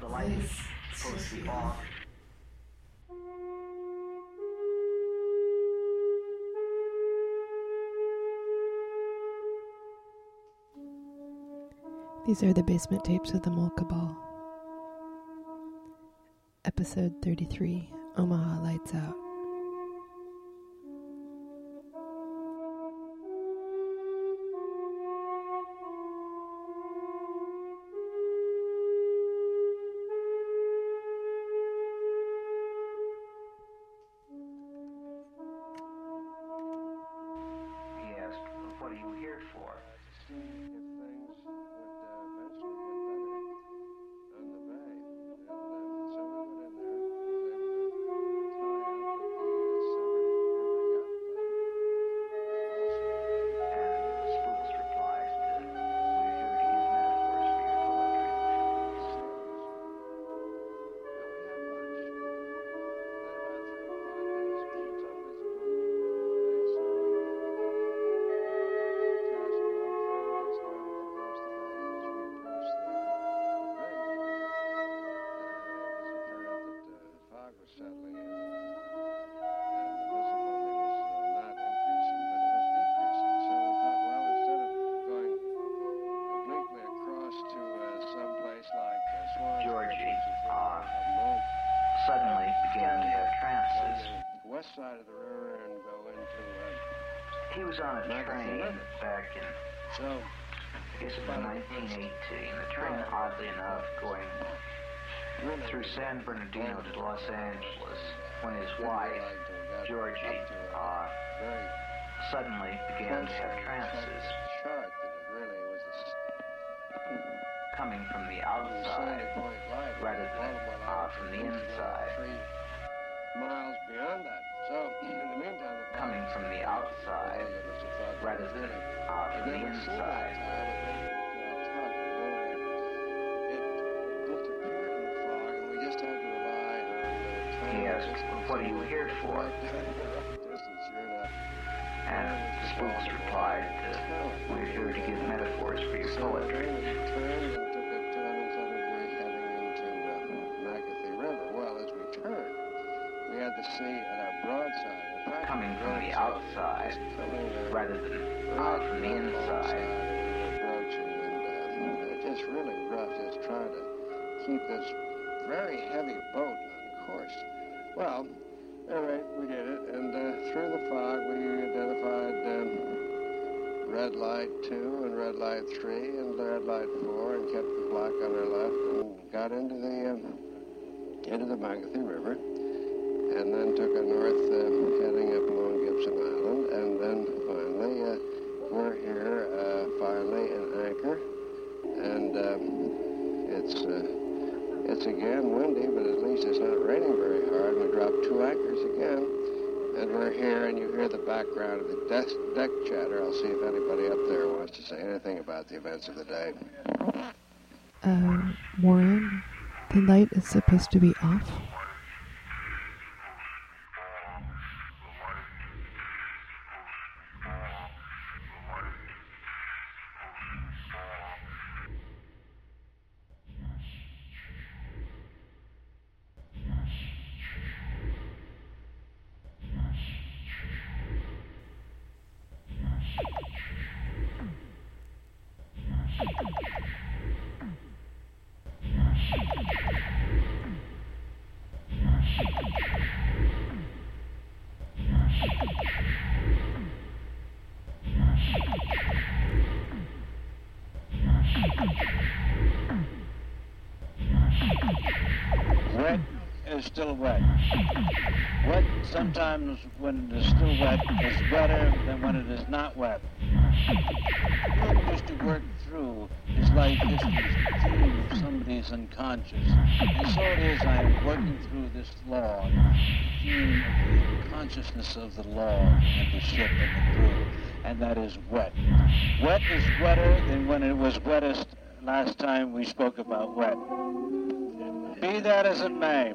the light is supposed to be off. These are the basement tapes of the Mole Cabal. Episode 33 Omaha Lights Out. See if He was on a train back in, so I guess about 1918. The train, oddly enough, going really through San Bernardino to Los Angeles when his wife, Georgie, uh, suddenly began to have trances chart that it really was a s- coming from the a outside. single point light. rather than, Multiple uh, hours from the and inside. Three miles beyond that. So in the meantime, Coming from the outside It was a thought that rather than I've from the never seen that inside. time. It was tough and really, it in the fog, and we just had to rely on time. He asked, "What are you here for?" right- the right distance, sure enough. And Spooks replied, We're here to give metaphors for your poetry. From the outside rather than out from the inside. it's really rough, just trying to keep this very heavy boat on course. Well, all right, we did it, and uh, through the fog, we identified um, red light two and red light three and red light four, and kept the black on our left, and got into the um, into the Magothy River, and then took a north uh, heading up along Gibson Island, and then finally uh, we're here uh, finally in Anchor, and um, it's. It's again windy, but at least it's not raining very hard. We dropped two anchors again, and we're here, and you hear the background of the deck, deck chatter. I'll see if anybody up there wants to say anything about the events of the day. Uh, Warren, the light is supposed to be off. Wet is still wet. Wet sometimes when it is still wet is wetter than when it is not wet. One used to work through his life history's theme of somebody's unconscious. And so it is I am working through this law, of the consciousness of the law and the ship and the crew, and that is wet. Wet is wetter than when it was wettest last time we spoke about wet. Be that as it may.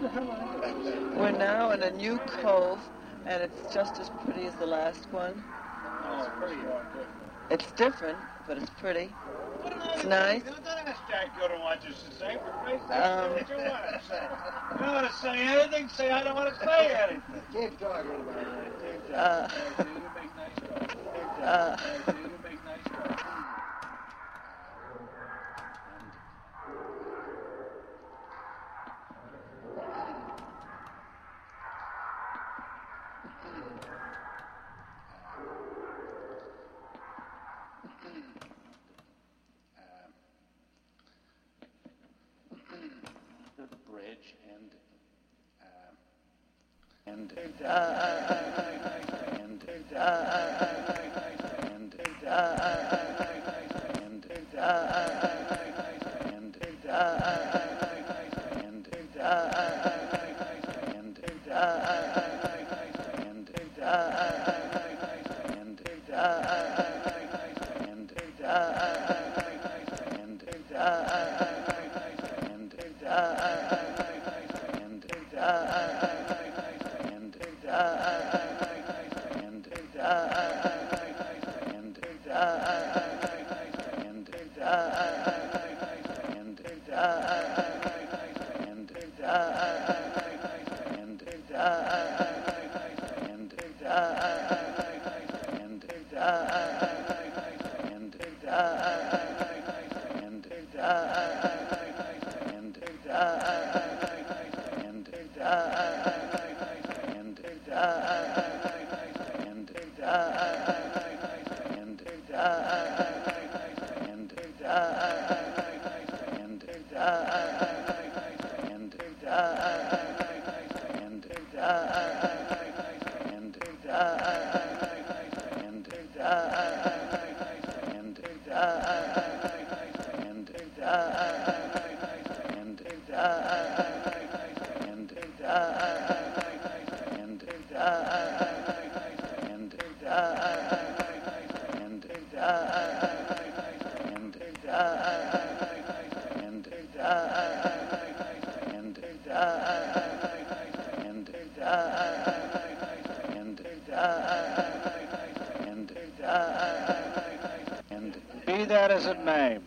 We're now in a new cove, and it's just as pretty as the last one. Oh, it's pretty. It's different, but it's pretty. It's nice. Don't understand good and what you should say. For Christ's Um, you want to say. You don't want to say anything, say I don't want to say anything. Keep talking about it. Uh, You make nice talk. uh, bridge and and and uh, uh, uh that as it may.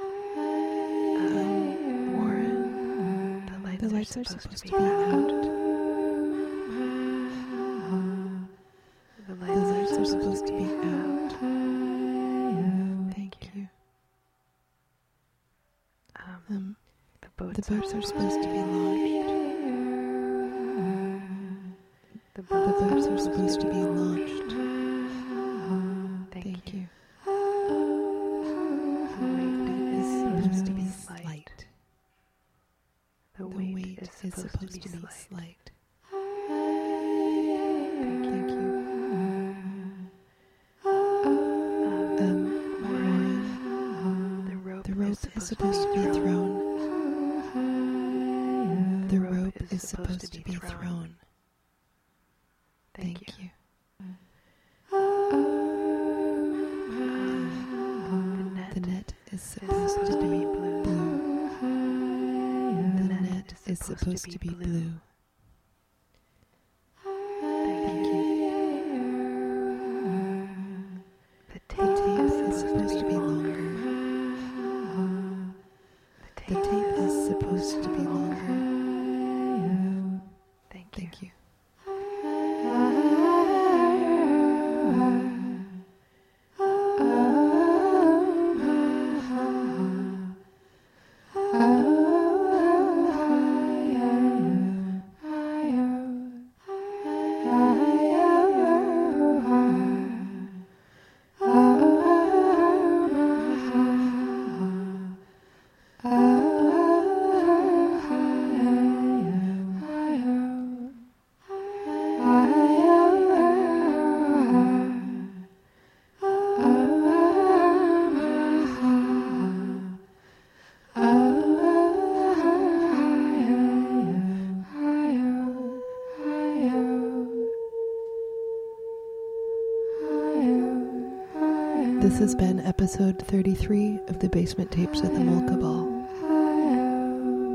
Um, Warren, the lights are supposed to be out. The Um, the boats are supposed to be launched. The boats are supposed to be supposed to be thrown. Thank you. The net is supposed to be blue. The net is supposed to be blue. Thank you. The tape is supposed to be longer. The tape is supposed to be This has been episode 33 of the Basement Tapes of the Mole Cabal.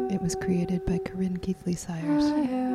It was created by Corinne Keithley Sires.